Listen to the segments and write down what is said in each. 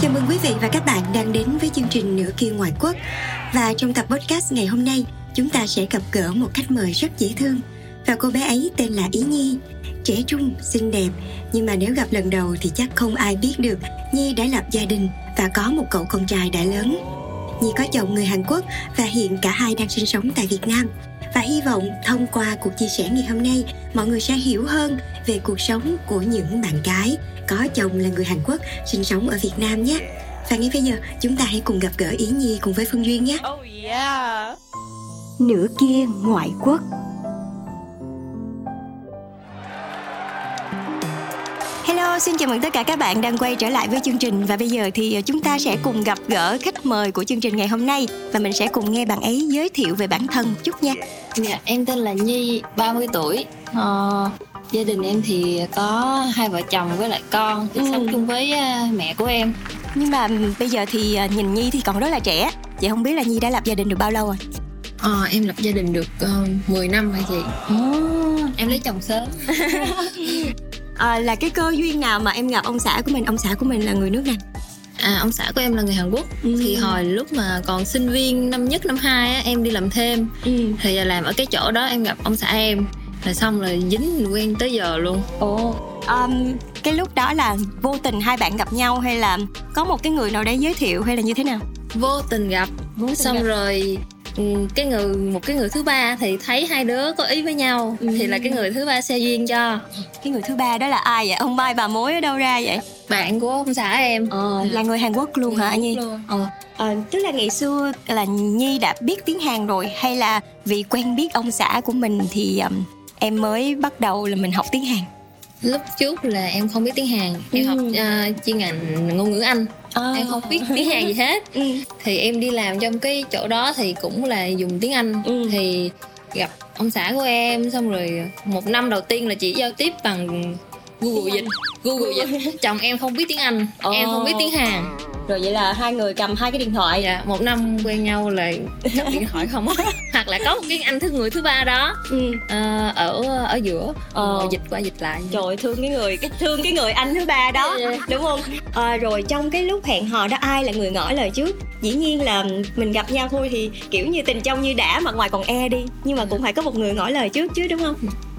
Chào mừng quý vị và các bạn đang đến với chương trình Nửa kia ngoại quốc. Và trong tập podcast ngày hôm nay Chúng ta sẽ gặp gỡ một khách mời rất dễ thương. Và cô bé ấy tên là Ý Nhi. Trẻ trung, xinh đẹp. Nhưng mà nếu gặp lần đầu thì chắc không ai biết được Nhi đã lập gia đình và có một cậu con trai đã lớn. Nhi có chồng người Hàn Quốc và hiện cả hai đang sinh sống tại Việt Nam. Và hy vọng thông qua cuộc chia sẻ ngày hôm nay, mọi người sẽ hiểu hơn về cuộc sống của những bạn gái có chồng là người Hàn Quốc sinh sống ở Việt Nam nhé. Và ngay bây giờ chúng ta hãy cùng gặp gỡ Ý Nhi cùng với Phương Duyên nhé. Oh yeah. Nửa kia ngoại quốc Hello, xin chào mừng tất cả các bạn đang quay trở lại với chương trình và bây giờ thì chúng ta sẽ cùng gặp gỡ khách mời của chương trình ngày hôm nay và mình sẽ cùng nghe bạn ấy giới thiệu về bản thân chút nha. Dạ, em tên là Nhi, 30 tuổi. Ờ, gia đình em thì có hai vợ chồng với lại con, Ừ. sống chung với à, mẹ của em. Nhưng mà bây giờ thì à, nhìn Nhi thì còn rất là trẻ. Vậy không biết là Nhi đã lập gia đình được bao lâu rồi? Ờ, em lập gia đình được uh, 10 năm hả chị? Em lấy chồng sớm. À, là cái cơ duyên nào mà em gặp ông xã của mình? Ông xã của mình là người nước nào? À, ông xã của em là người Hàn Quốc. Ừ. Thì hồi lúc mà còn sinh viên năm nhất, năm hai á, em đi làm thêm. Ừ. Thì giờ làm ở cái chỗ đó em gặp ông xã em. Rồi xong rồi dính quen tới giờ luôn. Ồ. Um, cái lúc đó là vô tình hai bạn gặp nhau hay là có một cái người nào đấy giới thiệu hay là như thế nào? Vô tình gặp. Vô xong rồi ừ, cái người một cái người thứ ba thì thấy hai đứa có ý với nhau Ừ. thì là cái người thứ ba xe duyên cho Cái người thứ ba đó là ai vậy? Ông Mai bà mối ở đâu ra vậy? bạn của ông xã em Ờ, là người Hàn Quốc luôn hả Nhi? luôn. Ờ, ờ, tức là ngày xưa là Nhi đã biết tiếng Hàn rồi hay là vì quen biết ông xã của mình thì um, em mới bắt đầu là mình học tiếng Hàn? lúc trước là em không biết tiếng Hàn em Ừ. học à, chuyên ngành ngôn ngữ Anh À. em không biết tiếng Hàn gì hết Ừ. thì em đi làm trong cái chỗ đó thì cũng là dùng tiếng Anh Ừ. thì gặp ông xã của em xong rồi một năm đầu tiên là chỉ giao tiếp bằng Google dịch Google dịch chồng em không biết tiếng Anh Ồ. em không biết tiếng Hàn Rồi vậy là hai người cầm hai cái điện thoại. dạ một năm quen nhau là cầm điện thoại không á hoặc là có một cái anh thứ người thứ ba đó Ừ. ờ, ở ở giữa Ờ. dịch qua dịch lại Trời thương cái người cái thương cái người anh thứ ba đó Dạ, dạ. đúng không? À, rồi trong cái lúc hẹn hò đó ai là người ngỏ lời trước? Dĩ nhiên là mình gặp nhau thôi thì kiểu như tình trong như đã mà ngoài còn e đi nhưng mà cũng phải có một người ngỏ lời trước chứ đúng không?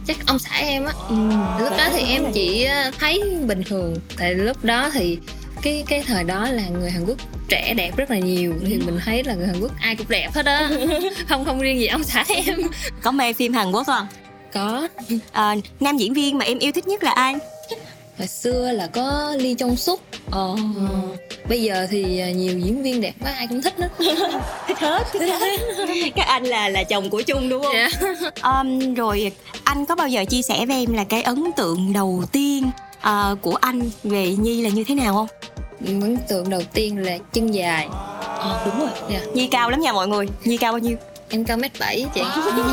chắc ông xã em á Ừ. lúc đó thì em chỉ ờ, thấy bình thường tại lúc đó thì cái cái thời đó là người Hàn Quốc trẻ đẹp rất là nhiều thì mình thấy là người Hàn Quốc ai cũng đẹp hết á không không riêng gì ông xã em Có mê phim Hàn Quốc không? có À, nam diễn viên mà em yêu thích nhất là ai? hồi xưa là có Lee Jong Suk Ờ, bây giờ thì ờ, nhiều diễn viên đẹp quá ai cũng thích hết thích hết, thích hết. Các anh là là chồng của Trung đúng không? Dạ. Um, rồi anh có bao giờ chia sẻ với em là cái ấn tượng đầu tiên ờ, của anh về Nhi là như thế nào không? Ấn tượng đầu tiên là chân dài Ờ đúng rồi. Dạ. Nhi cao lắm nha mọi người. Nhi cao bao nhiêu? em cao mét bảy chị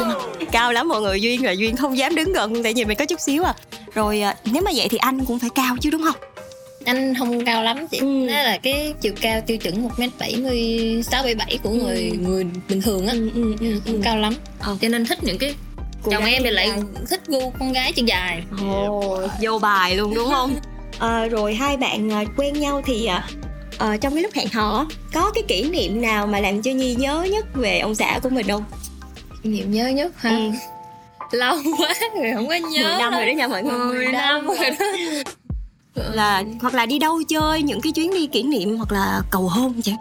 cao lắm mọi người duyên là duyên không dám đứng gần tại nhìn mình có chút xíu à rồi à, nếu mà vậy thì anh cũng phải cao chứ đúng không anh không cao lắm chị Ừ. đó là cái chiều cao tiêu chuẩn một m bảy mươi sáu bảy bảy của người người bình thường á ừ, ừ, ừ, ừ. không cao lắm Ờ. cho nên thích những cái Cô chồng em thì lại thích gu con gái chân dài Ồ, vô bài luôn đúng không? Ờ, rồi hai bạn ờ, quen nhau thì ờ, ờ, trong cái lúc hẹn hò có cái kỷ niệm nào mà làm cho Nhi nhớ nhất về ông xã của mình không? kỷ niệm nhớ nhất ha Ừ. lâu quá rồi không có nhớ 10 năm rồi đó nha mọi người. 10 năm rồi đó Là hoặc là đi đâu chơi những cái chuyến đi kỷ niệm hoặc là cầu hôn chẳng.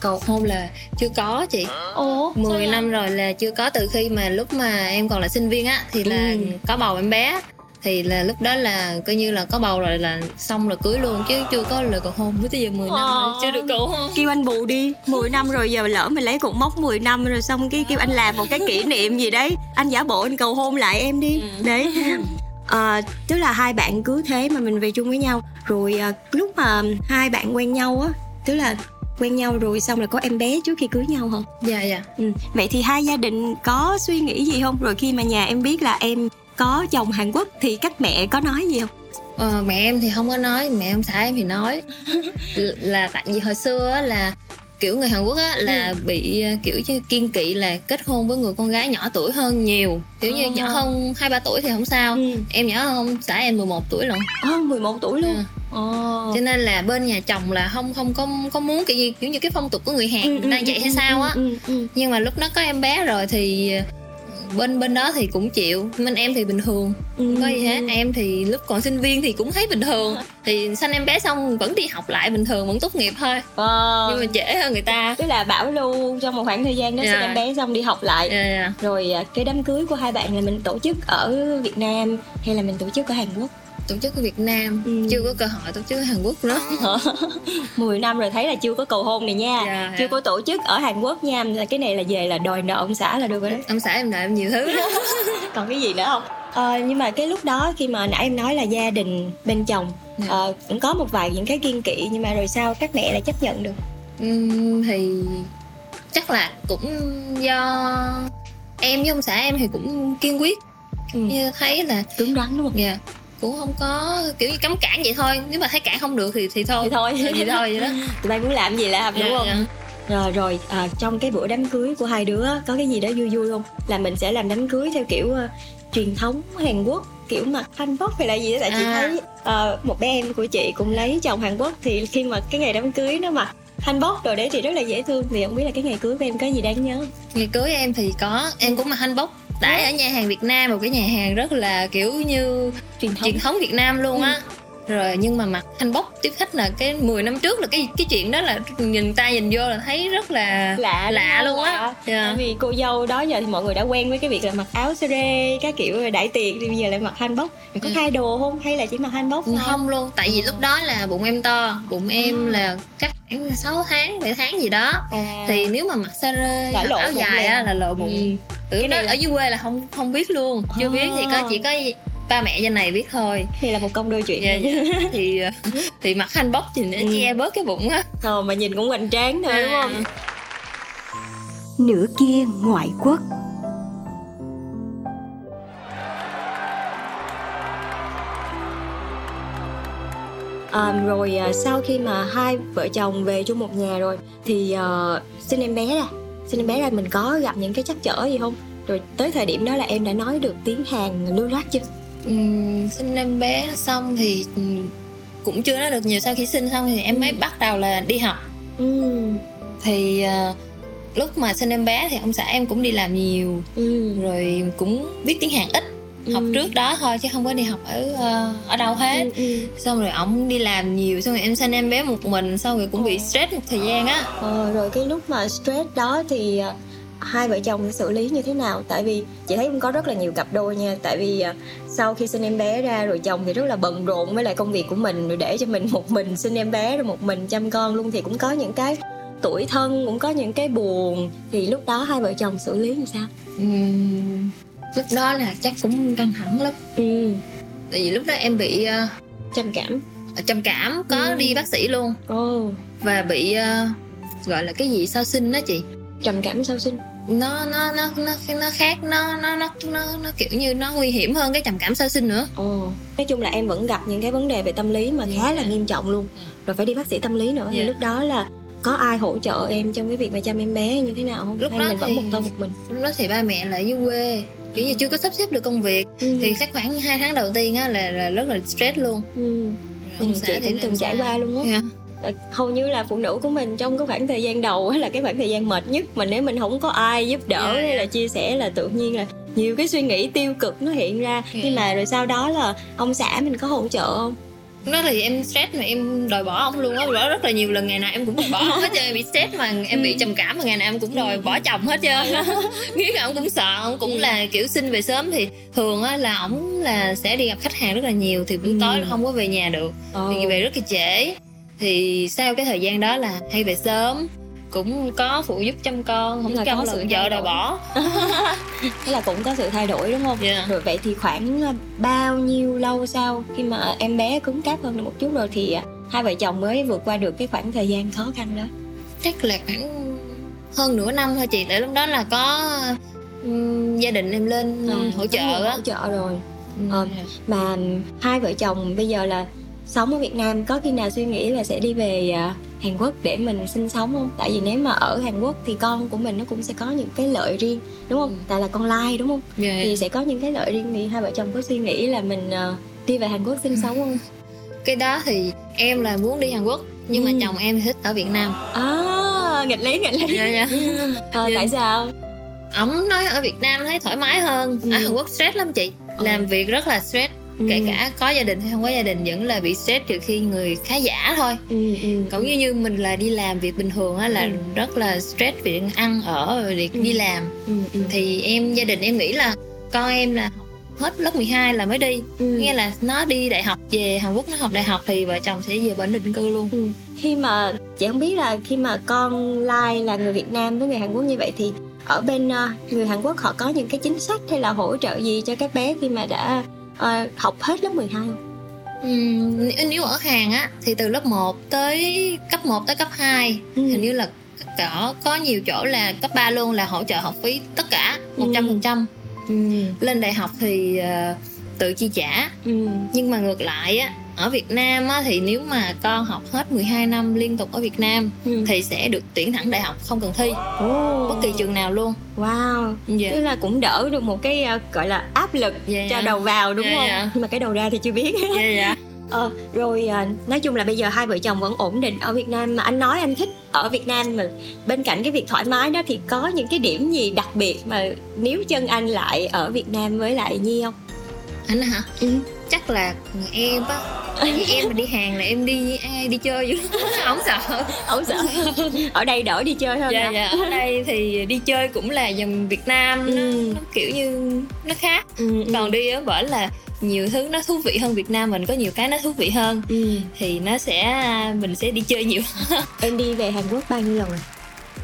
cầu hôn là chưa có chị Ồ 10 năm rồi là chưa có từ khi mà lúc mà em còn là sinh viên á thì là Ừ. có bầu em bé thì là lúc đó là coi như là có bầu rồi là xong là cưới luôn chứ chưa có lời cầu hôn. Tới giờ 10 năm rồi chưa được cầu hôn. Kêu anh bù đi 10 năm rồi giờ lỡ mình lấy cục mốc 10 năm rồi xong cái kêu anh làm một cái kỷ niệm gì đấy. Anh giả bộ anh cầu hôn lại em đi. Đấy. Ờ, tức là hai bạn cứ thế mà mình về chung với nhau. Rồi à, lúc mà hai bạn quen nhau á tức là quen nhau rồi xong là có em bé trước khi cưới nhau hả? Dạ dạ. Ừ. vậy thì hai gia đình có suy nghĩ gì không? Rồi khi mà nhà em biết là em có chồng Hàn Quốc thì các mẹ có nói gì không? Ờ, mẹ em thì không có nói mẹ ông xã em thì nói. Là tại vì hồi xưa á, là kiểu người Hàn Quốc á là bị ờ, kiểu như kiên kỵ là kết hôn với người con gái nhỏ tuổi hơn nhiều. Kiểu như Ờ. nhỏ hơn hai ba tuổi thì không sao. Ừ. em nhỏ hơn ông xã em 11 tuổi lận Ồ, 11 tuổi luôn. Ừ. Ồ. cho nên là bên nhà chồng là không không có có muốn kiểu như kiểu như cái phong tục của người Hàn đang vậy hay sao á. ừ, ừ, nhưng mà lúc đó có em bé rồi thì ờ, bên bên đó thì cũng chịu bên em thì bình thường ừ, không có gì hết ừ. em thì lúc còn sinh viên thì cũng thấy bình thường thì sanh em bé xong vẫn đi học lại bình thường vẫn tốt nghiệp thôi Ờ. nhưng mà trễ hơn người ta tức là bảo lưu trong một khoảng thời gian đó Dạ. sinh em bé xong đi học lại Dạ, dạ. rồi à, cái đám cưới của hai bạn là mình tổ chức ở Việt Nam hay là mình tổ chức ở Hàn Quốc tổ chức ở Việt Nam. Ừ. chưa có cơ hội tổ chức ở Hàn Quốc nữa. 10 năm rồi thấy là chưa có cầu hôn này nha. Dạ, chưa dạ. có tổ chức ở Hàn Quốc nha. Cái này là về là đòi nợ ông xã là được rồi đấy ông xã em nợ em nhiều thứ. Lắm. còn cái gì nữa không? Ờ, nhưng mà cái lúc đó khi mà nãy em nói là gia đình bên chồng Dạ. ờ, cũng có một vài những cái kiên kỵ nhưng mà rồi sao các mẹ lại chấp nhận được? Ừm, thì chắc là cũng do em với ông xã em thì cũng kiên quyết. Ừ. như thấy là cứng rắn đúng không dạ cũng không có kiểu như cấm cản vậy thôi. Nếu mà thấy cản không được thì thì thôi. Thì thôi. Thì thôi vậy đó. Tụi bay muốn làm gì làm đúng Dạ, không? dạ. Rồi rồi à, trong cái bữa đám cưới của hai đứa có cái gì đó vui vui không? Là mình sẽ làm đám cưới theo kiểu ờ, truyền thống Hàn Quốc kiểu mặc hanbok hay là gì đó tại chị À. thấy ờ, một bé em của chị cũng lấy chồng Hàn Quốc. Thì khi mà cái ngày đám cưới nó mặc hanbok rồi đấy thì rất là dễ thương. Thì không biết là cái ngày cưới của em có gì đáng nhớ ngày cưới em thì có em cũng mặc hanbok đãi ở nhà hàng Việt Nam một cái nhà hàng rất là kiểu như truyền thống truyền thống Việt Nam luôn á rồi nhưng mà mặc hanbok tiếp khách là cái 10 năm trước là cái cái chuyện đó là nhìn ta nhìn vô là thấy rất là lạ lạ luôn không? á Lạ. Dạ. Tại vì cô dâu đó giờ thì mọi người đã quen với cái việc là mặc áo sơ rê các kiểu đãi tiệc thì bây giờ lại mặc hanbok Mình có Ừ. thay đồ không hay là chỉ mặc hanbok thôi? không luôn tại vì lúc đó là bụng em to bụng em là chắc khoảng 6 tháng 7 tháng gì đó À. thì nếu mà mặc sơ rê áo dài á là lộ bụng Ừ. Cái đó là- ở dưới quê là không không biết luôn chưa biết thì có À. chỉ có ba mẹ trên này biết thôi thì là một công đôi chuyện dạ, dạ. thì thì mặc hanbok thì nó Ừ. che bớt cái bụng á Ờ, mà nhìn cũng hoành tráng thôi đúng không? À. Nửa kia ngoại quốc À, rồi à, sau khi mà hai vợ chồng về chung một nhà rồi thì à, sinh em bé ra sinh em bé ra mình có gặp những cái trắc trở gì không rồi tới thời điểm đó là em đã nói được tiếng Hàn lưu loát chưa? Ừm, sinh em bé xong thì ừm, cũng chưa nói được nhiều. Sau khi sinh xong thì em mới bắt đầu là đi học. Ừ. Thì ờ, lúc mà sinh em bé thì ông xã em cũng đi làm nhiều. Ừ. Rồi cũng biết tiếng Hàn ít. Học Ừ. trước đó thôi chứ không có đi học ở ờ, ở đâu hết. Ừ, ừ. xong rồi ổng đi làm nhiều xong rồi em sinh em bé một mình xong rồi cũng bị stress một thời gian á. Ờ, rồi cái lúc mà stress đó thì à, hai vợ chồng xử lý như thế nào? Tại vì chị thấy cũng có rất là nhiều cặp đôi nha. Tại vì à, sau khi sinh em bé ra rồi chồng thì rất là bận rộn với lại công việc của mình rồi để cho mình một mình sinh em bé rồi một mình chăm con luôn. Thì cũng có những cái tuổi thân cũng có những cái buồn. Thì lúc đó hai vợ chồng xử lý như sao? Ừm, lúc đó là chắc cũng căng thẳng lắm. Ừ. Tại vì lúc đó em bị ờ, trầm cảm. trầm cảm có Ừ. đi bác sĩ luôn. Ồ. Và bị ờ, gọi là cái gì sau sinh đó chị? Trầm cảm sau sinh nó nó nó nó nó khác nó nó nó nó nó kiểu như nó nguy hiểm hơn cái trầm cảm sơ sinh nữa. Ồ, nói chung là em vẫn gặp những cái vấn đề về tâm lý mà khá là nghiêm trọng luôn. Rồi phải đi bác sĩ tâm lý nữa. Thì Dạ. lúc đó là có ai hỗ trợ em trong cái việc mà chăm em bé như thế nào không? Lúc hay đó mình vẫn một thân một mình? lúc đó thì ba mẹ lại dưới quê kiểu như chưa có sắp xếp được công việc. Ừ. thì chắc khoảng hai tháng đầu tiên á là, là rất là stress luôn. Ừ. Ông Ừ, chị thì cũng từng trải qua luôn á. Dạ. Ờ, hầu như là phụ nữ của mình trong cái khoảng thời gian đầu á là cái khoảng thời gian mệt nhất. Mà nếu mình không có ai giúp đỡ Dạ, hay là chia sẻ là tự nhiên là nhiều cái suy nghĩ tiêu cực nó hiện ra. Dạ. nhưng mà rồi sau đó là ông xã mình có hỗ trợ không? Nó thì em stress mà em đòi bỏ ông luôn á. Đó rất là nhiều lần ngày nào em cũng bỏ ông hết trơn bị stress mà em bị trầm cảm mà ngày nào em cũng đòi bỏ chồng hết trơn nghĩ là ông cũng sợ ông cũng là kiểu xin về sớm. Thì thường á là ổng là sẽ đi gặp khách hàng rất là nhiều. Thì buổi Ừ. tối không có về nhà được. Thì về rất là trễ thì sau cái thời gian đó là hay về sớm cũng có phụ giúp chăm con không Là chăm có sự vợ đòi bỏ Thế là cũng có sự thay đổi đúng không? Dạ. Rồi vậy thì khoảng à, bao nhiêu lâu sau khi mà em bé cứng cáp hơn được một chút rồi thì à, hai vợ chồng mới vượt qua được cái khoảng thời gian khó khăn đó. chắc là khoảng hơn nửa năm thôi chị tại lúc đó là có ừm, gia đình em lên À, hỗ trợ á Hỗ trợ rồi. Ừ. Ờ. Mà hai vợ chồng bây giờ là sống ở Việt Nam có khi nào suy nghĩ là sẽ đi về à, Hàn Quốc để mình sinh sống không? Tại vì nếu mà ở Hàn Quốc thì con của mình nó cũng sẽ có những cái lợi riêng đúng không? Tại là con lai đúng không? Dạ. Thì sẽ có những cái lợi riêng thì hai vợ chồng có suy nghĩ là mình à, đi về Hàn Quốc sinh sống không? cái đó thì em là muốn đi Hàn Quốc nhưng Ừ. mà chồng em thì thích ở Việt Nam À, nghịch lý nghịch lý. dạ dạ Ờ, Dạ. tại sao? ổng nói ở Việt Nam thấy thoải mái hơn Ừ. ở Hàn Quốc stress lắm chị làm việc rất là stress kể Ừ. cả có gia đình hay không có gia đình vẫn là bị stress trừ khi người khá giả thôi Ừ, ừ. cũng như như mình là đi làm việc bình thường á là Ừ. rất là stress việc ăn ở rồi việc Ừ. đi làm Ừ, ừ. thì em gia đình em nghĩ là con em là hết lớp 12 là mới đi Ừ. nghĩa là nó đi đại học về Hàn Quốc nó học đại học thì vợ chồng sẽ về bệnh định cư luôn Ừ. Khi mà chị không biết là khi mà con Lai là người Việt Nam với người Hàn Quốc như vậy thì ở bên ờ, người Hàn Quốc họ có những cái chính sách hay là hỗ trợ gì cho các bé khi mà đã ờ, học hết lớp 12 không? Ừm, nếu ở Hàn á thì từ lớp 1 tới cấp 1 tới cấp 2 Ừ. hình như là có có nhiều chỗ là cấp 3 luôn là hỗ trợ học phí tất cả Ừ. 100% Ừ. lên đại học thì ờ, tự chi trả Ừ. nhưng mà ngược lại á ở Việt Nam á thì nếu mà con học hết 12 năm liên tục ở Việt Nam Ừ. thì sẽ được tuyển thẳng đại học không cần thi Ồ. bất kỳ trường nào luôn Wow, dạ tức là cũng đỡ được một cái ờ, gọi là áp lực Dạ, cho đầu vào đúng Dạ, không? Nhưng mà cái đầu ra thì chưa biết. dạ dạ Ờ, rồi à, nói chung là bây giờ hai vợ chồng vẫn ổn định ở Việt Nam mà anh nói anh thích ở Việt Nam mà bên cạnh cái việc thoải mái đó thì có những cái điểm gì đặc biệt mà nếu chân anh lại ở Việt Nam với lại Nhi không? anh hả Ừ. chắc là em á em mà đi hàng là em đi ai đi chơi vậy không sợ Không sợ. ở đây đỡ đi chơi hơn dạ hả? dạ ở đây thì đi chơi cũng là dòng Việt Nam nó, Ừ. nó kiểu như nó khác Ừ, ừ. còn đi ở bởi là nhiều thứ nó thú vị hơn Việt Nam mình có nhiều cái nó thú vị hơn Ừ. thì nó sẽ mình sẽ đi chơi nhiều Em đi về Hàn Quốc bao nhiêu lần rồi?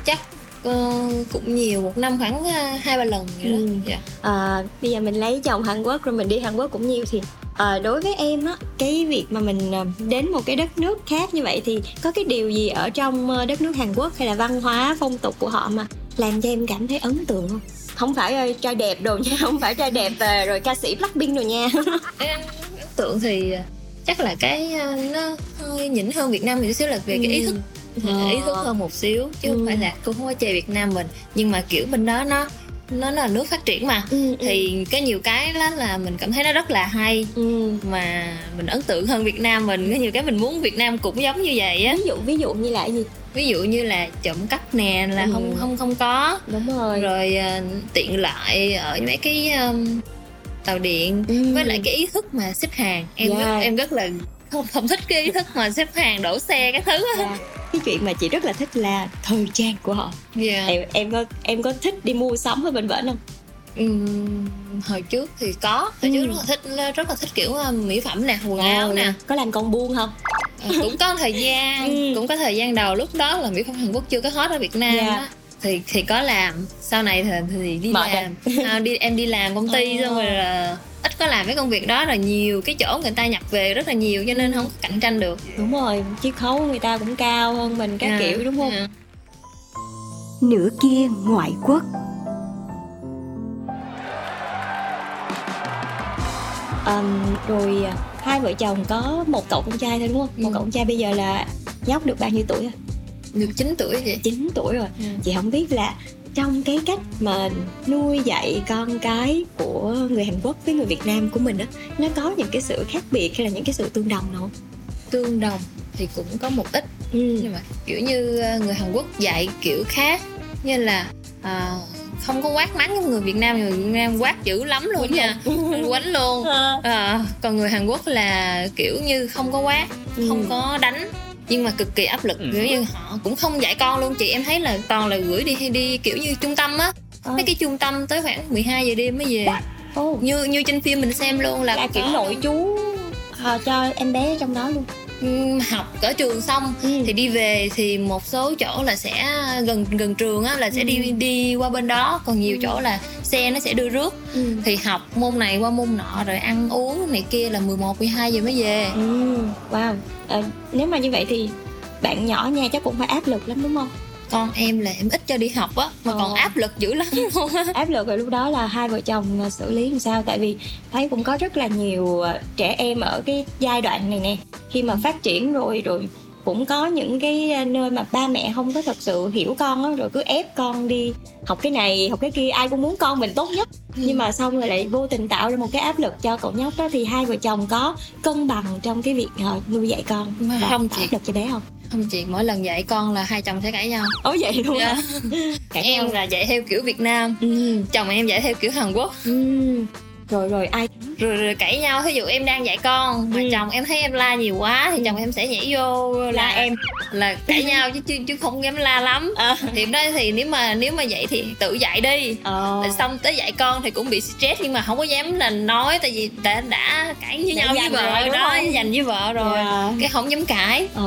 chắc ờ, cũng nhiều một năm khoảng ờ, hai ba lần vậy đó Ừ. dạ. À, bây giờ mình lấy chồng Hàn Quốc rồi mình đi Hàn Quốc cũng nhiều thì à, đối với em á cái việc mà mình à, đến một cái đất nước khác như vậy thì có cái điều gì ở trong ờ, đất nước Hàn Quốc hay là văn hóa phong tục của họ mà làm cho em cảm thấy ấn tượng không? Không phải ờ, trai đẹp đồ nha, không phải trai đẹp ờ, rồi ca sĩ Blackpink rồi nha. em ấn tượng thì ờ, chắc là cái ờ, nó hơi nhỉnh hơn Việt Nam một chút xíu là về cái ý Ừ. thức Ờ. ý thức hơn một xíu chứ Ừ. không phải là cũng không có chê Việt Nam mình nhưng mà kiểu bên đó nó nó là nước phát triển mà Ừ, thì có nhiều cái đó là mình cảm thấy nó rất là hay ừ. mà mình ấn tượng hơn Việt Nam mình có nhiều cái mình muốn Việt Nam cũng giống như vậy á ví dụ ví dụ như là cái gì? ví dụ như là trộm cắp nè là Ừ. không không không có Đúng rồi. rồi ờ, tiện lợi ở mấy cái um, tàu điện Ừ. với lại cái ý thức mà xếp hàng em Dạ. rất em rất là không không thích cái ý thức mà xếp hàng đổ xe cái thứ á Dạ. cái chuyện mà chị rất là thích là thời trang của họ. Dạ. Em em có em có thích đi mua sắm ở bên bển không? Ừm, hồi trước thì có hồi Ừ. trước rất là thích rất là thích kiểu uh, mỹ phẩm nè quần áo nè Có làm con buôn không? Ờ, cũng có thời gian Ừ. cũng có thời gian đầu lúc đó là mỹ phẩm Hàn Quốc chưa có hot ở Việt Nam Dạ. á thì thì có làm. Sau này thì, thì đi Mệt làm. à, đi em đi làm công ty xong rồi là ít có làm cái công việc đó là nhiều. Cái chỗ người ta nhập về rất là nhiều cho nên không có cạnh tranh được. Đúng rồi, chiết khấu của người ta cũng cao hơn mình các Dạ, kiểu đúng không? dạ. nửa kia ngoại quốc. Um, rồi à, hai vợ chồng có một cậu con trai thôi đúng không? Một Ừ. cậu con trai bây giờ là nhóc được bao nhiêu tuổi rồi được 9 tuổi vậy 9 tuổi rồi Ừ. chị không biết là trong cái cách mà nuôi dạy con cái của người Hàn Quốc với người Việt Nam của mình á nó có những cái sự khác biệt hay là những cái sự tương đồng nào không? tương đồng thì cũng có một ít Ừ. nhưng mà kiểu như ờ, người Hàn Quốc dạy kiểu khác như là à, không có quát mắng như người Việt Nam người Việt Nam quát dữ lắm luôn nha quánh luôn Ờ, còn người Hàn Quốc là kiểu như không có quát Ừ. không có đánh nhưng mà cực kỳ áp lực Ừ. kiểu như họ cũng không dạy con luôn. Chị em thấy là toàn là gửi đi hay đi kiểu như trung tâm á. Ờ. mấy cái trung tâm tới khoảng 12 giờ đêm mới về. Ồ, như như trên phim mình xem luôn là, là kiểu nội chú ờ, cho em bé trong đó luôn học ở trường xong Ừ. thì đi về thì một số chỗ là sẽ gần gần trường á là sẽ đi Ừ. đi qua bên đó còn nhiều chỗ là xe nó sẽ đưa rước ừ. thì học môn này qua môn nọ rồi ăn uống này kia là 11 12 giờ mới về Ừ. wow Ờ, nếu mà như vậy thì bạn nhỏ nha chắc cũng phải áp lực lắm đúng không con em là em ít cho đi học á mà Ờ. còn áp lực dữ lắm luôn á. Áp lực rồi lúc đó là hai vợ chồng ờ, xử lý làm sao? Tại vì thấy cũng có rất là nhiều ờ, trẻ em ở cái giai đoạn này nè. Khi mà phát triển rồi rồi cũng có những cái ờ, nơi mà ba mẹ không có thật sự hiểu con á rồi cứ ép con đi học cái này học cái kia ai cũng muốn con mình tốt nhất. Nhưng mà xong rồi lại vô tình tạo ra một cái áp lực cho cậu nhóc đó thì hai vợ chồng có cân bằng trong cái việc nuôi dạy con. Mà không áp lực cho bé không không chị mỗi lần dạy con là hai chồng sẽ cãi nhau ố vậy luôn Dạ. hả Cãi em nhau. là dạy theo kiểu Việt Nam ừ. chồng em dạy theo kiểu Hàn Quốc Ừ. rồi rồi ai rồi, rồi cãi nhau ví dụ em đang dạy con mà Ừ. chồng em thấy em la nhiều quá thì chồng em sẽ nhảy vô là em là cãi nhau chứ chứ, chứ không dám la lắm à. thì đó thì nếu mà nếu mà vậy thì tự dạy đi. Rồi xong tới dạy con thì cũng bị stress nhưng mà không có dám là nói tại vì đã đã cãi với Đã nhau với vợ rồi, đó dành với vợ rồi Dạ. cái không dám cãi ờ.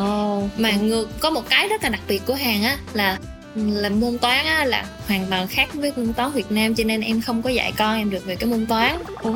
mà ngược có một cái rất là đặc biệt của Hàn á là là môn toán á là hoàn toàn khác với môn toán Việt Nam cho nên em không có dạy con em được về cái môn toán Ủa,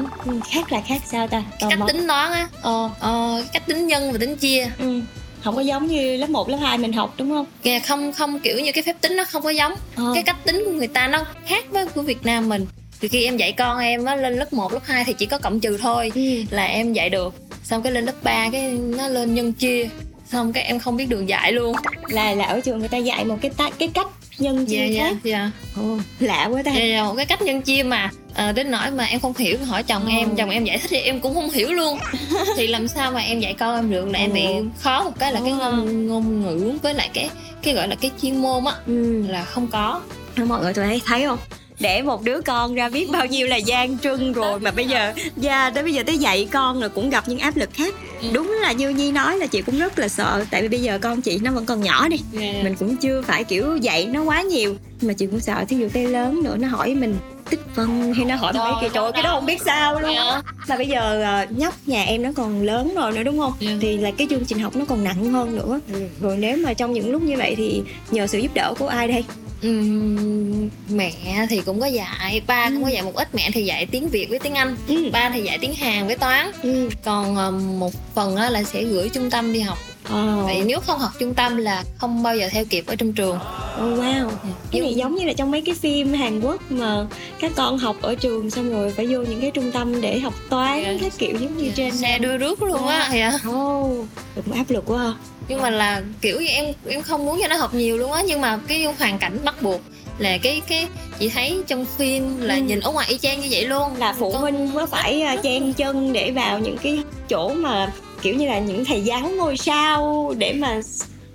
khác là khác sao ta Tò cách mò. tính toán á ờ. ờ, cách tính nhân và tính chia ừ. không có giống như lớp 1, lớp 2 mình học đúng không kìa không không kiểu như cái phép tính nó không có giống ờ. cái cách tính của người ta nó khác với của Việt Nam mình thì khi em dạy con em á lên lớp 1, lớp 2 thì chỉ có cộng trừ thôi ừ. là em dạy được xong cái lên lớp 3 cái nó lên nhân chia xong cái em không biết đường dạy luôn. Là là ở trường người ta dạy một cái ta, cái cách nhân chia dạ dạ khác. dạ. Ồ, lạ quá ta. Dạ, dạ, một cái cách nhân chia mà ờ, đến nỗi mà em không hiểu hỏi chồng Ờ. em chồng em giải thích thì em cũng không hiểu luôn. Thì làm sao mà em dạy con em được? Là em bị khó một cái là cái Ờ. ngôn, ngôn ngữ với lại cái cái gọi là cái chuyên môn á ừ. là không có. Mọi người tụi thấy thấy không để một đứa con ra biết bao nhiêu là gian trưng rồi mà bây giờ dạ tới bây giờ tới dạy con rồi cũng gặp những áp lực khác. Ừ. đúng là như nhi nói là chị cũng rất là sợ tại vì bây giờ con chị nó vẫn còn nhỏ đi. Mình cũng chưa phải kiểu dạy nó quá nhiều mà chị cũng sợ thí dụ tới lớn nữa nó hỏi mình tích phân hay nó hỏi mấy kỳ trời cái đó không biết sao luôn Dạ. mà bây giờ ờ, nhóc nhà em nó còn lớn rồi nữa đúng không Dạ. thì là cái chương trình học nó còn nặng hơn nữa rồi nếu mà trong những lúc như vậy thì nhờ sự giúp đỡ của ai đây Ừm, mẹ thì cũng có dạy ba cũng có Ừ. dạy một ít mẹ thì dạy tiếng việt với tiếng anh ừ. ba thì dạy tiếng hàn với toán ừ. còn ờ, một phần á là sẽ gửi trung tâm đi học Ờ. vậy nếu không học trung tâm là không bao giờ theo kịp ở trong trường Oh, wow cái này giống như là trong mấy cái phim Hàn Quốc mà các con học ở trường xong rồi phải vô những cái trung tâm để học toán Dạ. các kiểu giống như trên xe đưa rước luôn á dạ. oh, cũng áp lực quá ha. nhưng mà là kiểu như em em không muốn cho nó học nhiều luôn á nhưng mà cái hoàn cảnh bắt buộc là cái cái chị thấy trong phim là Ừ. nhìn ở ngoài y chang như vậy luôn là phụ Con- huynh có phải à, chen chân để vào những cái chỗ mà kiểu như là những thầy giáo ngôi sao để mà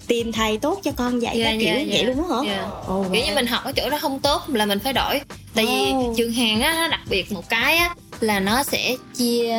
tìm thầy tốt cho con dạy Dạ, các kiểu dạ, vậy dạ. luôn á hả Dạ. Ồ, kiểu như mình học ở chỗ đó không tốt là mình phải đổi tại vì Ồ. trường Hàn á nó đặc biệt một cái á là nó sẽ chia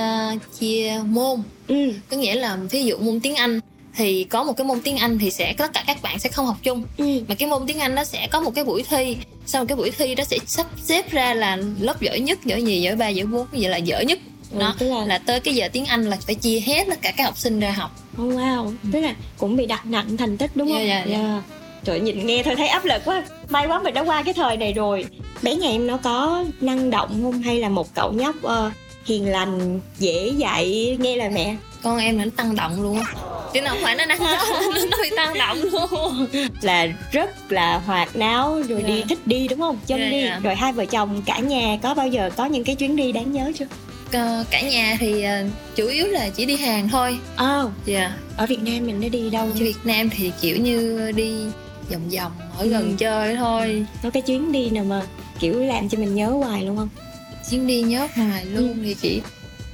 chia môn ừ. có nghĩa là ví dụ môn tiếng Anh thì có một cái môn tiếng Anh thì sẽ tất cả các bạn sẽ không học chung Ừ. mà cái môn tiếng Anh nó sẽ có một cái buổi thi sau cái buổi thi đó sẽ sắp xếp ra là lớp giỏi nhất giỏi nhì giỏi ba giỏi bốn vậy là dở nhất Ừ, tức là là tới cái giờ tiếng Anh là phải chia hết tất cả các học sinh ra học Oh wow, tức là cũng bị đặt nặng thành tích đúng không? Dạ, dạ, dạ. Trời nhìn nghe thôi thấy áp lực quá. May quá mình đã qua cái thời này rồi. Bé nhà em nó có năng động không hay là một cậu nhóc ờ, hiền lành, dễ dạy, nghe lời mẹ? con em là nó tăng động luôn á chứ nó không phải nó năng nó bị tăng động luôn là rất là hoạt náo rồi đi Dạ. thích đi đúng không chân Dạ, đi dạ. rồi hai vợ chồng cả nhà có bao giờ có những cái chuyến đi đáng nhớ chưa Ờ, cả nhà thì ờ, chủ yếu là chỉ đi hàng thôi. Ờ. Dạ. Ở Việt Nam mình đã đi đâu? Ở Việt Nam thì kiểu như đi vòng vòng ở gần Ừ. chơi thôi. Có cái chuyến đi nào mà kiểu làm cho mình nhớ hoài luôn không? Chuyến đi nhớ hoài luôn thì chỉ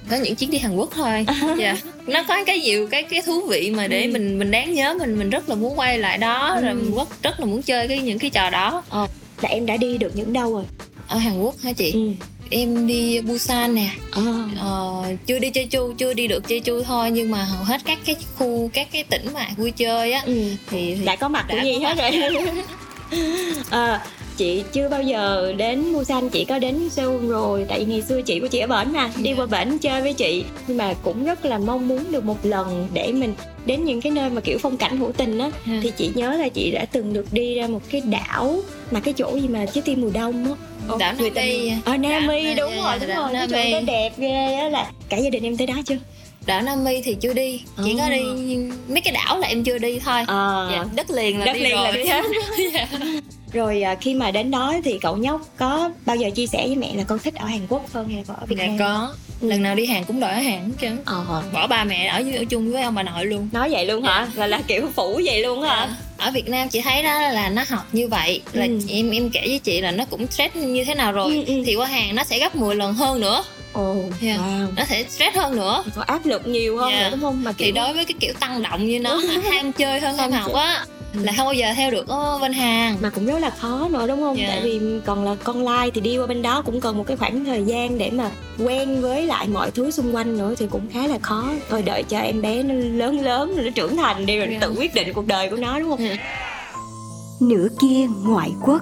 có những chuyến đi Hàn Quốc thôi. Dạ. Nó có cái nhiều cái cái thú vị mà để Ừ. mình mình đáng nhớ mình mình rất là muốn quay lại đó rồi Ừ. mình rất rất là muốn chơi cái những cái trò đó. Là em đã đi được những đâu rồi? Ở Hàn Quốc hả chị? Ừ em đi Busan nè. Ờ Ờ, chưa đi Jeju chưa đi được Jeju thôi nhưng mà hầu hết các cái khu các cái tỉnh mà vui chơi á ừ. thì, thì đã có mặt của có hết rồi. Ờ, chị chưa bao giờ đến Busan chị có đến Seoul rồi. Tại vì ngày xưa chị của chị ở bển mà đi qua bển chơi với chị. Nhưng mà cũng rất là mong muốn được một lần để mình đến những cái nơi mà kiểu phong cảnh hữu tình á. Ừ. thì chị nhớ là chị đã từng được đi ra một cái đảo mà cái chỗ gì mà trái tim mùa đông á. Ồ, Đảo Nam Mi. ờ Nam Đảo- đúng rồi đúng đảo rồi cái chỗ đó đẹp ghê á là cả gia đình em tới đó chưa? Đảo Nam Mi thì chưa đi chỉ có Ờ. đi mấy cái đảo là em chưa đi thôi. Ờ. Dạ, đất liền là đất đi liền rồi. là đi hết. Dạ. Rồi à, khi mà đến đó thì cậu nhóc có bao giờ chia sẻ với mẹ là con thích ở Hàn Quốc hơn hay là ở Việt dạ Nam? có. Ừ. lần nào đi hàng cũng đòi ở hàng hết trơn. Ờ. Bỏ ba mẹ ở, ở chung với ông bà nội luôn. Nói vậy luôn hả? Là là kiểu phủ vậy luôn hả? Ở Việt Nam chị thấy đó là nó học như vậy. Là Ừ. em em kể với chị là nó cũng stress như thế nào rồi. Ừ, ừ. thì qua hàng nó sẽ gấp 10 lần hơn nữa. Ồ Dạ. wow. Nó sẽ stress hơn nữa. Có áp lực nhiều hơn Dạ. nữa đúng không? Mà kiểu thì đối với cái kiểu tăng động như nó mà ham chơi hơn ham học chơi. Á là không bao giờ theo được ở bên hàng mà cũng rất là khó nữa đúng không? Dạ. tại vì còn là con lai thì đi qua bên đó cũng cần một cái khoảng thời gian để mà quen với lại mọi thứ xung quanh nữa thì cũng khá là khó. Thôi đợi cho em bé nó lớn lớn rồi nó trưởng thành đi rồi nó Dạ. tự quyết định cuộc đời của nó đúng không? Dạ. nửa kia ngoại quốc.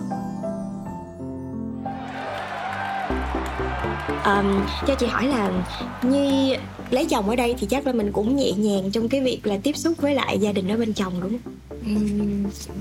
Um, cho chị hỏi là nhi lấy chồng ở đây thì chắc là mình cũng nhẹ nhàng trong cái việc là tiếp xúc với lại gia đình ở bên chồng đúng không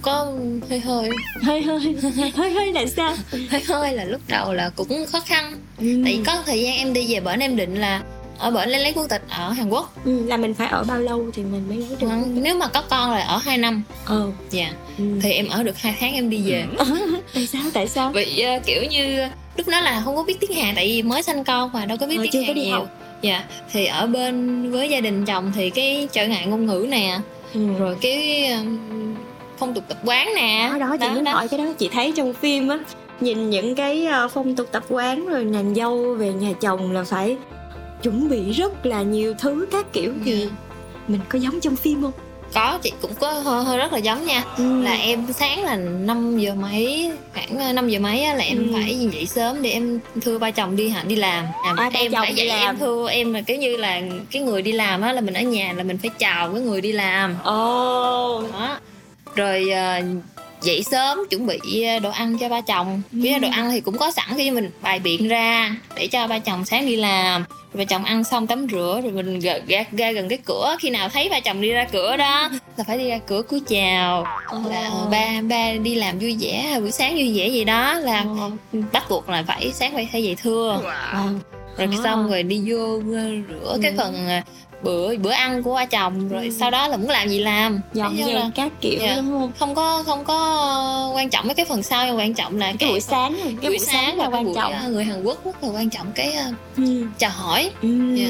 Có hơi hơi. Hơi hơi. Hơi hơi là sao? Hơi hơi là lúc đầu là cũng khó khăn. Tại vì có thời gian em đi về bển em định là ở bển lên lấy quốc tịch ở Hàn Quốc. Ừ, là mình phải ở bao lâu thì mình mới lấy được nếu mà có con là ở 2 năm. Ờ dạ. Ừ. thì em ở được hai tháng em đi về. Tại sao tại sao? Vì ờ, kiểu như lúc đó là không có biết tiếng Hàn tại vì mới sanh con mà đâu có biết Ờ, tiếng chưa Hàn có đi nhiều. học. dạ. Thì ở bên với gia đình chồng thì cái trở ngại ngôn ngữ nè ừ. rồi cái um, phong tục tập quán nè đó đó chị muốn hỏi cái đó chị thấy trong phim á nhìn những cái ờ, phong tục tập quán rồi nàng dâu về nhà chồng là phải chuẩn bị rất là nhiều thứ các kiểu thì Dạ. mình có giống trong phim không có chị cũng có hơi, hơi rất là giống nha ừ. là em sáng là 5 giờ mấy khoảng ờ, 5 giờ mấy á, là em Ừ. phải dậy sớm để em thưa ba chồng đi hẳn đi làm À, ba em chồng phải dậy làm. em thưa em là kiểu như là cái người đi làm á là mình ở nhà là mình phải chào cái người đi làm ồ đó rồi ờ, dậy sớm chuẩn bị ờ, đồ ăn cho ba chồng Ừ. với đồ ăn thì cũng có sẵn khi mình bày biện ra để cho ba chồng sáng đi làm rồi ba chồng ăn xong tắm rửa rồi mình ra, ra, ra gần cái cửa khi nào thấy ba chồng đi ra cửa đó là phải đi ra cửa cúi chào là ờ, ba ba đi làm vui vẻ buổi sáng vui vẻ gì đó là Ờ. bắt buộc là phải sáng phải phải dậy thưa Ờ. rồi À. xong rồi đi vô rửa cái Ừ. phần ờ, bữa bữa ăn của ba chồng rồi Ừ. sau đó là muốn làm gì làm dọn dẹp là các kiểu Dạ. đúng không không có không có quan trọng mấy cái phần sau nhưng quan trọng là cái buổi sáng cái buổi sáng là cái quan buổi, trọng ờ, người Hàn Quốc rất là quan trọng cái ờ, ừ. chào hỏi Ừ. Dạ.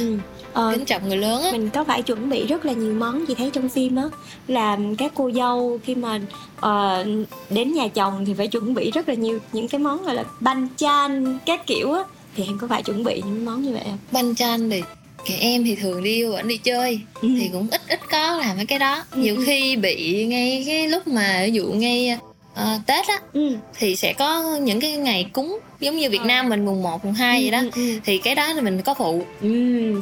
Ờ, kính trọng người lớn á mình có phải chuẩn bị rất là nhiều món chị thấy trong phim á là các cô dâu khi mà ờ, đến nhà chồng thì phải chuẩn bị rất là nhiều những cái món gọi là banh chan các kiểu á thì em có phải chuẩn bị những món như vậy không banh chan thì cái em thì thường đi vẫn đi chơi Ừ. thì cũng ít ít có làm mấy cái đó Ừ, nhiều ừ. khi bị ngay cái lúc mà ví dụ ngay ờ, Tết á ừ. thì sẽ có những cái ngày cúng giống như Việt Ờ. Nam mình mùng 1, mùng 2 vậy đó Ừ, ừ, thì cái đó thì mình có phụ ừ.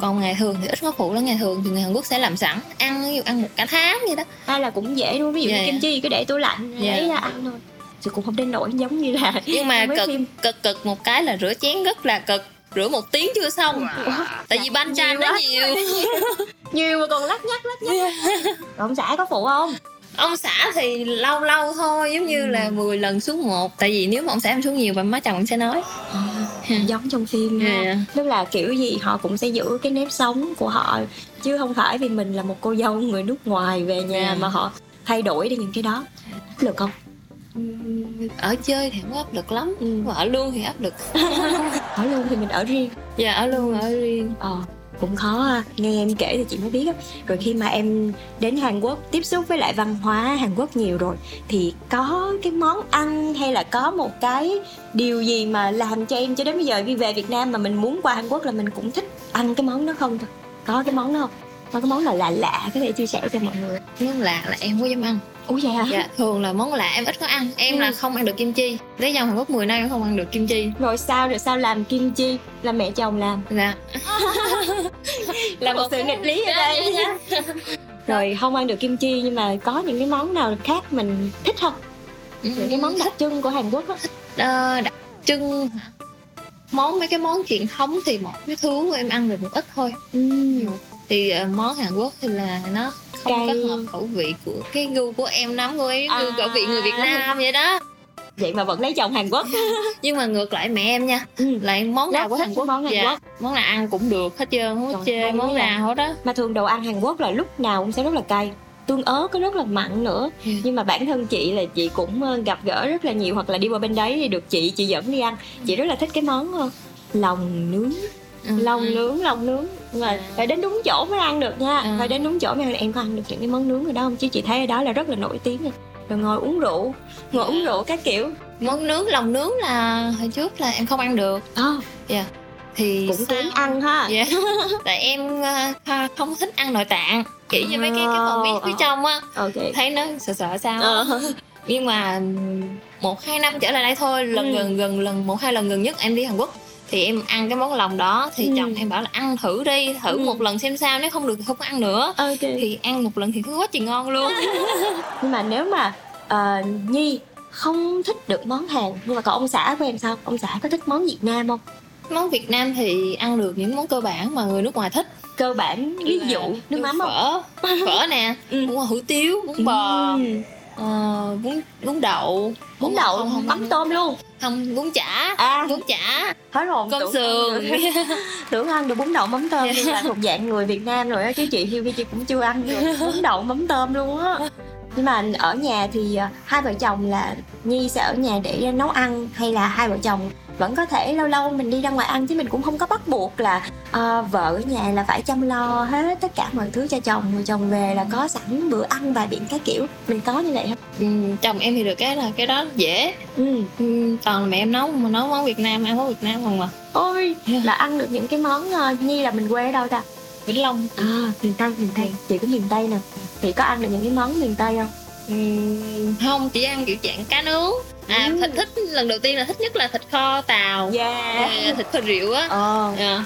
còn ngày thường thì ít có phụ lắm ngày thường thì người Hàn Quốc sẽ làm sẵn ăn ví dụ ăn một cả tháng vậy đó hay là cũng dễ không? ví dụ như dạ. kim chi cứ để tủ lạnh Dạ. lấy ra ăn thôi chứ cũng không đến nỗi giống như là nhưng mà cực phim. cực cực một cái là rửa chén rất là cực rửa một tiếng chưa xong. Tại vì banh chan nó nhiều. Nhiều mà còn lắc nhắc lắc nhắc. Ông xã có phụ không? Ông xã thì lâu lâu thôi giống như là 10 lần xuống một. Tại vì nếu mà ông xã em xuống nhiều và má chồng sẽ nói. Giống trong phim ha Yeah. tức là kiểu gì họ cũng sẽ giữ cái nếp sống của họ. Chứ không phải vì mình là một cô dâu người nước ngoài về nhà Yeah. mà họ thay đổi đi những cái đó. Áp lực không ở chơi thì không có áp lực lắm Ừ. mà ở luôn thì áp lực. Ở luôn thì mình ở riêng. Dạ ở luôn ở riêng. Ờ cũng khó ha. Nghe em kể thì chị mới biết á. Rồi khi mà em đến Hàn Quốc tiếp xúc với lại văn hóa Hàn Quốc nhiều rồi thì có cái món ăn hay là có một cái điều gì mà làm cho em cho đến bây giờ khi về Việt Nam mà mình muốn qua Hàn Quốc là mình cũng thích ăn cái món đó không thôi có cái món đó không có cái món nào lạ lạ có thể chia sẻ cho mọi người. Món lạ là em không có dám ăn. Ủa vậy hả? Dạ thường là món lạ em ít có ăn. Em Ừ. là không ăn được kim chi. Lấy nhau Hàn Quốc 10 năm em không ăn được kim chi. Rồi sao rồi sao làm kim chi? Là mẹ chồng làm. Dạ. Là một sự nghịch lý ở đây. Dạ, dạ, rồi không ăn được kim chi nhưng mà có những cái món nào khác mình thích không? Dạ. những cái món đặc trưng của Hàn Quốc á. Ờ, đặc trưng hả? món mấy cái món truyền thống thì một cái thứ em ăn được một ít thôi thì ờ, món Hàn Quốc thì là nó không Cay. có hợp khẩu vị của cái gu của em lắm của em À. gu khẩu vị người Việt Nam vậy đó vậy mà vẫn lấy chồng Hàn Quốc nhưng mà ngược lại mẹ em nha ừ. lại món nào của Hàn Quốc món Hàn dạ, Quốc. món nào ăn cũng được hết trơn không Trời, chê món nào hết đó mà thường đồ ăn Hàn Quốc là lúc nào cũng sẽ rất là cay tương ớt có rất là mặn nữa Ừ. nhưng mà bản thân chị là chị cũng ờ, gặp gỡ rất là nhiều hoặc là đi qua bên đấy thì được chị chị dẫn đi ăn chị rất là thích cái món ờ, lòng nướng Ừ, lòng ừ. nướng lòng nướng. Mà À. phải đến đúng chỗ mới ăn được nha. À. phải đến đúng chỗ mới em có ăn được những cái món nướng rồi đó không? Chứ chị thấy ở đó là rất là nổi tiếng rồi rồi ngồi uống rượu ngồi À. uống rượu các kiểu. Món nướng lòng nướng là hồi trước là em không ăn được. Ờ, thì cũng sau- kén ăn ha. Dạ. Tại em ờ, không thích ăn nội tạng. Kiểu như mấy cái cái phần miếng phía Ờ. trong á. Ok. Thấy nó sợ sợ sao á. Nhưng mà một hai năm trở lại đây thôi lần Ừ. gần gần lần một hai lần gần nhất em đi Hàn Quốc thì em ăn cái món lòng đó thì Ừ. chồng em bảo là ăn thử đi thử Ừ. một lần xem sao nếu không được thì không có ăn nữa ok thì ăn một lần thì cứ quá trời ngon luôn nhưng mà nếu mà ờ, nhi không thích được món hàn nhưng mà còn ông xã của em sao ông xã có thích món việt nam không món Việt Nam thì ăn được những món cơ bản mà người nước ngoài thích cơ bản ví dụ nước mắm phở phở nè Ừ. bún hủ tiếu bún bò Ừ. ờ, bún bún đậu. Bún đậu không, không, mắm tôm luôn. Không bún chả à. bún chả. Hết hồn cơm tưởng sườn. tưởng ăn được bún đậu mắm tôm nhưng là thuộc dạng người việt nam rồi á chứ chị hiêu chị cũng chưa ăn được bún đậu mắm tôm luôn á. Nhưng mà ở nhà thì à, hai vợ chồng là nhi sẽ ở nhà để nấu ăn hay là hai vợ chồng vẫn có thể lâu lâu mình đi ra ngoài ăn chứ mình cũng không có bắt buộc là à, vợ ở nhà là phải chăm lo hết tất cả mọi thứ cho chồng rồi chồng về là có sẵn bữa ăn vài biển cái kiểu mình có như vậy không Ừ, chồng em thì được cái là cái đó dễ ừ. ừ, toàn là mẹ em nấu mà nấu món Việt Nam ăn món Việt Nam không mà ôi là ăn được những cái món ờ, nhi là mình quê ở đâu ta Vĩnh Long À, miền Tây, miền Tây. Chị có miền Tây nè. Chị có ăn được những cái món miền Tây không? Không chỉ ăn kiểu dạng cá nướng à Ừ. thịt thích lần đầu tiên là thích nhất là thịt kho tàu Yeah. à, thịt kho rượu á Ờ, à,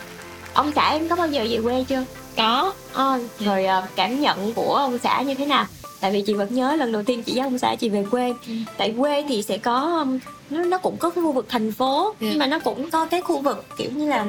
ông xã em có bao giờ về quê chưa? có Ờ, rồi ờ, cảm nhận của ông xã như thế nào? Tại vì chị vẫn nhớ lần đầu tiên chị với ông xã chị về quê. Ừ. Tại quê thì sẽ có um, nó nó cũng có cái khu vực thành phố Dạ. nhưng mà nó cũng có cái khu vực kiểu như là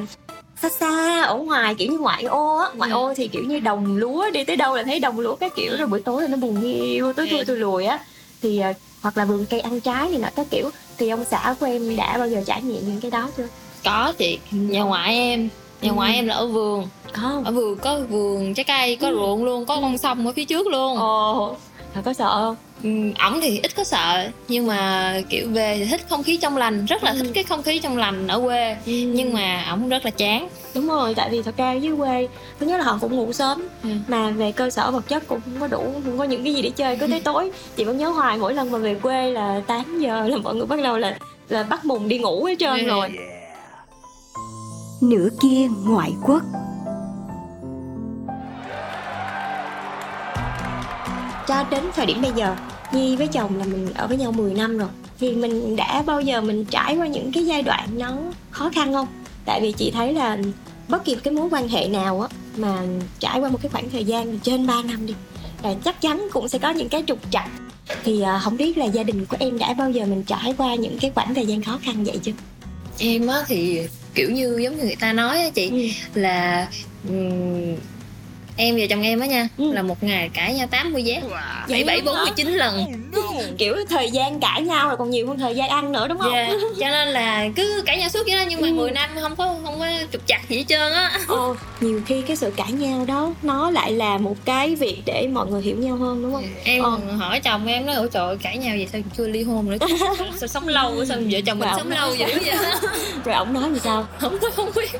xa xa ở ngoài kiểu như ngoại ô á. Ngoại Dạ. ô thì kiểu như đồng lúa đi. Tới đâu là thấy đồng lúa cái kiểu rồi buổi tối là nó buồn hiu tối thui Dạ. tôi lùi á. Thì ờ, hoặc là vườn cây ăn trái thì nọ các kiểu. Thì ông xã của em đã bao giờ trải nghiệm những cái đó chưa? Có chị. Nhà ngoại em. Nhà Ừ. ngoại em là ở vườn. Có ở vườn có vườn trái cây có Ừ. ruộng luôn có con sông ở phía trước luôn. Ồ. Thật có sợ không? Ừ, ổng thì ít có sợ nhưng mà kiểu về thì thích không khí trong lành rất là Ừ. thích cái không khí trong lành ở quê nhưng mà ổng rất là chán đúng rồi tại vì thật ra dưới quê thứ nhất là họ cũng ngủ sớm Ừ. mà về cơ sở vật chất cũng không có đủ không có những cái gì để chơi cứ tới tối chị vẫn nhớ hoài mỗi lần mà về quê là 8 giờ là mọi người bắt đầu là là bắt mùng đi ngủ hết trơn Ừ. rồi nửa kia ngoại quốc cho đến thời điểm bây giờ. Nhi với chồng là mình ở với nhau 10 năm rồi. Thì mình đã bao giờ mình trải qua những cái giai đoạn nó khó khăn không? Tại vì chị thấy là bất kỳ cái mối quan hệ nào á mà trải qua một cái khoảng thời gian trên 3 năm đi là chắc chắn cũng sẽ có những cái trục trặc. Thì à, không biết là gia đình của em đã bao giờ mình trải qua những cái khoảng thời gian khó khăn vậy chưa? Em á thì kiểu như giống như người ta nói á chị ừ. là em và chồng em á nha Ừ. là một ngày cãi nhau 80 giáp Vậy bảy bảy bốn mươi chín lần. Kiểu thời gian cãi nhau là còn nhiều hơn thời gian ăn nữa đúng không? Dạ, cho nên là cứ cãi nhau suốt vậy đó nhưng mà Ừ. 10 năm không có không có trục chặt gì hết trơn á. Ồ, nhiều khi cái sự cãi nhau đó nó lại là một cái việc để mọi người hiểu nhau hơn đúng không? Em Ờ. hỏi chồng em nói ủa trời ơi, cãi nhau vậy sao chưa ly hôn nữa? Sao sống lâu sao vợ chồng mình sống lâu dữ vậy? Rồi ổng nói gì sao? Không có không biết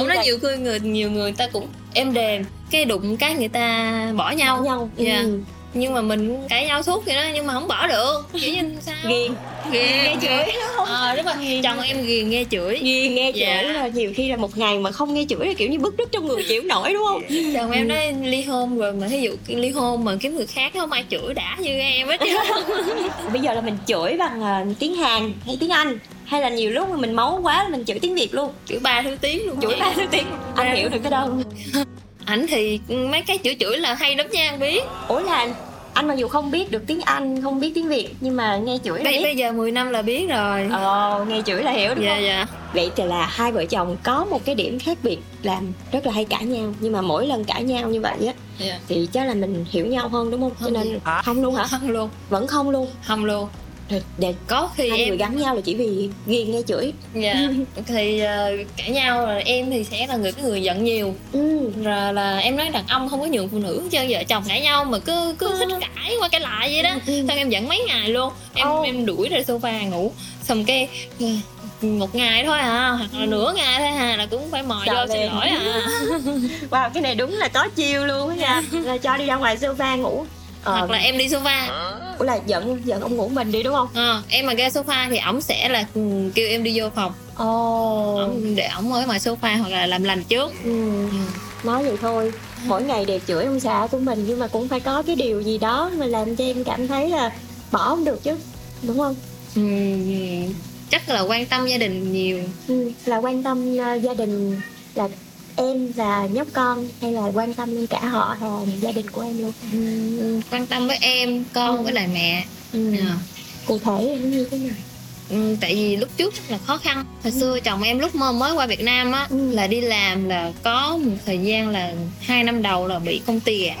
ông nói nhiều người người nhiều người ta cũng êm đềm cái đụng cái người ta bỏ nhau. Cãi nhau Dạ. ừ. nhưng mà mình cãi nhau suốt vậy đó nhưng mà không bỏ được. Kiểu như sao. Ghiền. Ghiền nghe chửi ờ đúng rồi. Chồng em ghiền nghe chửi. Ghiền nghe chửi Dạ. là nhiều khi là một ngày mà không nghe chửi là kiểu như bức rứt trong người chịu nổi đúng không? Chồng em nói ly hôn rồi mà thí dụ ly hôn mà kiếm người khác không ai chửi đã như em hết bây giờ là mình chửi bằng ờ, tiếng hàn hay tiếng anh hay là nhiều lúc mình máu quá mình chửi tiếng việt luôn. Chửi ba thứ tiếng luôn. Chửi ba thứ tiếng. Anh hiểu được cái đâu ảnh thì mấy cái chửi chửi là hay lắm nha anh biết. Ủa là anh mặc dù không biết được tiếng anh không biết tiếng việt nhưng mà nghe chửi là bây, biết. bây giờ 10 năm là biết rồi. Ờ nghe chửi là hiểu đúng dạ không? dạ. Vậy thì là hai vợ chồng có một cái điểm khác biệt làm rất là hay cãi nhau nhưng mà mỗi lần cãi nhau như vậy á dạ. thì chắc là mình hiểu nhau hơn đúng không? Cho Không nên gì. không luôn hả? Không luôn. Vẫn không luôn. Không luôn Rồi, để có khi hai em người gắn nhau là chỉ vì ghiền nghe chửi. Dạ thì ờ, cãi nhau rồi em thì sẽ là người cái người giận nhiều. Ừ. Rồi là em nói đàn ông không có nhường phụ nữ chứ vợ chồng cãi nhau mà cứ cứ thích cãi qua cãi lại vậy đó. Ừ. xong em giận mấy ngày luôn. Em Ồ. em đuổi ra sofa ngủ. Xong cái ừ, một ngày thôi à hoặc là nửa ngày thôi à là cũng phải mò Sợ vô xin lỗi à. Wow cái này đúng là có chiêu luôn á nha. Là cho đi ra ngoài sofa ngủ ờ, hoặc là em đi sofa. Ủa là giận giận ông ngủ mình đi đúng không? Ờ, em mà ra sofa thì ổng sẽ là ừ, kêu em đi vô phòng. Ồ. Ổng để ổng ở ngoài sofa hoặc là làm lành trước. Ừ. nói vậy thôi. Mỗi ngày đều chửi ông xã của mình nhưng mà cũng phải có cái điều gì đó mà làm cho em cảm thấy là bỏ không được chứ đúng không? Ừ, chắc là quan tâm gia đình nhiều. Ừ. là quan tâm ờ, gia đình là em và nhóc con hay là quan tâm đến cả họ hay là gia đình của em luôn ừ, quan tâm với em con Ừ. với lại mẹ ừ. Dạ. cụ thể là như thế nào Ừ, tại vì lúc trước rất là khó khăn hồi xưa chồng em lúc mà mới qua Việt Nam á Ừ. là đi làm là có một thời gian là hai năm đầu là bị công ty gạt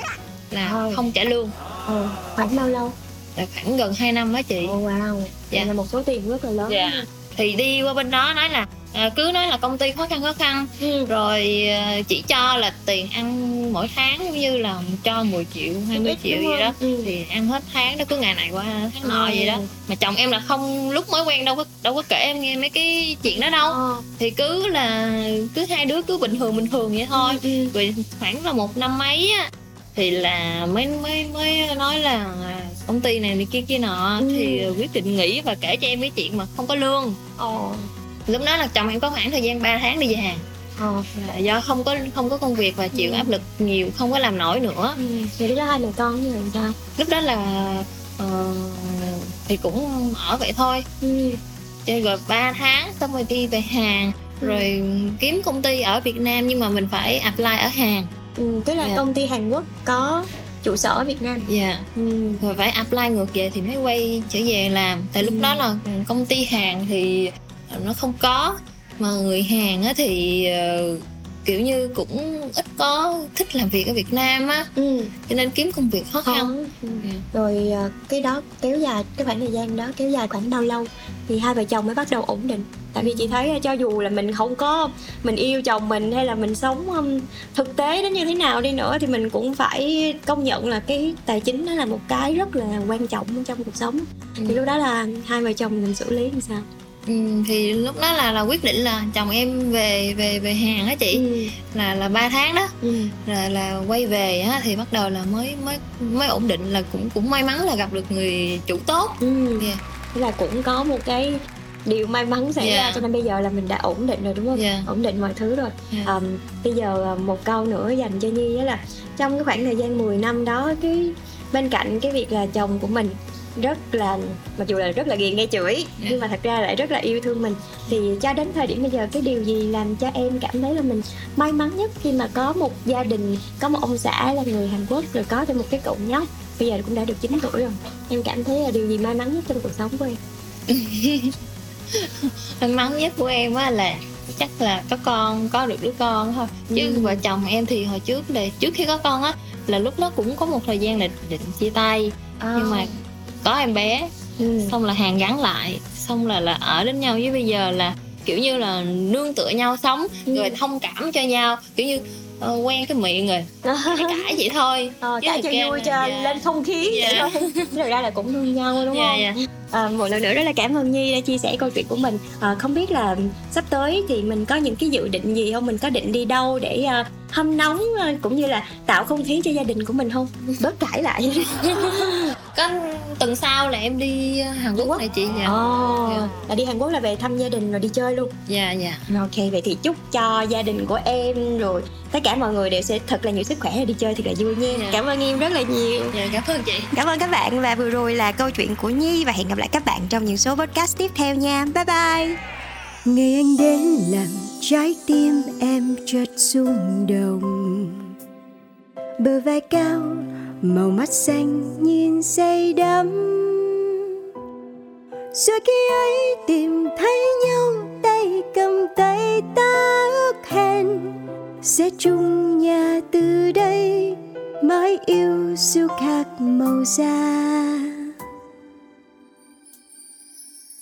là Ờ. không trả lương ờ, khoảng bao lâu là khoảng gần 2 năm á chị ồ wow Dạ. dạ. là một số tiền rất là lớn dạ thì đi qua bên đó nói là à, cứ nói là công ty khó khăn khó khăn ừ. rồi à, chỉ cho là tiền ăn mỗi tháng giống như là cho 10 triệu 20 Ít triệu gì đó? Ừ. thì ăn hết tháng đó cứ ngày này qua tháng nọ Ừ. vậy đó mà chồng em là không lúc mới quen đâu có đâu có kể em nghe mấy cái chuyện đó đâu Ờ. thì cứ là cứ hai đứa cứ bình thường bình thường vậy thôi Ừ. rồi khoảng là một năm mấy á thì là mới mới mới nói là à, công ty này này kia kia nọ Ừ. thì quyết định nghỉ và kể cho em cái chuyện mà không có lương Ồ. lúc đó là chồng em có khoảng thời gian 3 tháng đi về hàng Ờ. là do không có không có công việc và chịu Ừ. áp lực nhiều không có làm nổi nữa Ừ. Vậy lúc đó hai mẹ con như vậy sao? lúc đó là ờ, thì cũng ở vậy thôi Ừ. chơi rồi 3 tháng xong rồi đi về Hàn rồi kiếm công ty ở Việt Nam nhưng mà mình phải apply ở Hàn Ừ. Tức là Dạ. công ty Hàn Quốc có trụ sở ở Việt Nam. dạ Ừ. rồi phải apply ngược về thì mới quay trở về làm tại lúc Ừ. đó là công ty Hàn thì nó không có mà người Hàn á thì ờ, kiểu như cũng ít có thích làm việc ở Việt Nam á Ừ. cho nên kiếm công việc khó khăn. Ừ. Dạ. Rồi à, cái đó kéo dài cái khoảng thời gian đó kéo dài khoảng bao lâu thì hai vợ chồng mới bắt đầu ổn định. Tại vì chị thấy cho dù là mình không có mình yêu chồng mình hay là mình sống um, thực tế đến như thế nào đi nữa thì mình cũng phải công nhận là cái tài chính nó là một cái rất là quan trọng trong cuộc sống. Thì Ừ. lúc đó là hai vợ chồng mình xử lý làm sao? Ừ, thì lúc đó là là quyết định là chồng em về về về Hàn á chị Ừ. là là ba tháng đó Ừ. là là quay về á thì bắt đầu là mới mới mới ổn định là cũng cũng may mắn là gặp được người chủ tốt Ừ. Dạ. Tức là cũng có một cái điều may mắn xảy Dạ. ra cho nên bây giờ là mình đã ổn định rồi đúng không? Dạ. Ổn định mọi thứ rồi. Dạ. Ờm, bây giờ à, một câu nữa dành cho Nhi đó là trong cái khoảng thời gian 10 năm đó cái bên cạnh cái việc là chồng của mình rất là mặc dù là rất là ghiền nghe chửi Dạ. nhưng mà thật ra lại rất là yêu thương mình. Thì cho đến thời điểm bây giờ cái điều gì làm cho em cảm thấy là mình may mắn nhất khi mà có một gia đình có một ông xã là người Hàn Quốc rồi có thêm một cái cậu nhóc? Bây giờ cũng đã được 9 tuổi rồi. Em cảm thấy là điều gì may mắn nhất trong cuộc sống của em? May mắn nhất của em á là chắc là có con có được đứa con thôi. Chứ Ừ. vợ chồng em thì hồi trước là trước khi có con á là lúc đó cũng có một thời gian là định chia tay. Nhưng mà có em bé ừ. xong là hàng gắn lại xong là là ở đến nhau với bây giờ là kiểu như là nương tựa nhau sống Ừ. rồi thông cảm cho nhau kiểu như ờ, quen cái miệng rồi cãi cãi vậy thôi Ờ, Chứ cãi cho vui là- cho dạ. lên không khí vậy Dạ. thôi thực ra là cũng thương nhau đúng dạ không dạ À, một lần nữa rất là cảm ơn Nhi đã chia sẻ câu chuyện của mình. À, không biết là sắp tới thì mình có những cái dự định gì không? Mình có định đi đâu để à, hâm nóng cũng như là tạo không khí cho gia đình của mình không? Bớt cãi lại. Có tuần sau là em đi Hàn Quốc này chị dạ. Ồ, Dạ. là đi Hàn Quốc là về thăm gia đình rồi đi chơi luôn. Dạ dạ. Ok vậy thì chúc cho gia đình của em rồi tất cả mọi người đều sẽ thật là nhiều sức khỏe đi chơi thật là vui nha. Dạ. cảm ơn em rất là nhiều. Dạ cảm ơn chị. Cảm ơn các bạn và vừa rồi là câu chuyện của Nhi và hẹn gặp lại các bạn trong những số podcast tiếp theo nha. Bye bye. Ngày anh đến làm trái tim em chợt rung động Bờ vai cao, màu mắt xanh nhìn say đắm Rồi khi ấy tìm thấy nhau tay cầm tay ta ước hẹn Sẽ chung nhà từ đây mãi yêu siêu khác màu da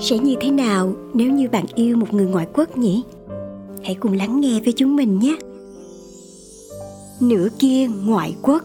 Sẽ như thế nào nếu như bạn yêu một người ngoại quốc nhỉ? Hãy cùng lắng nghe với chúng mình nhé. Nửa kia ngoại quốc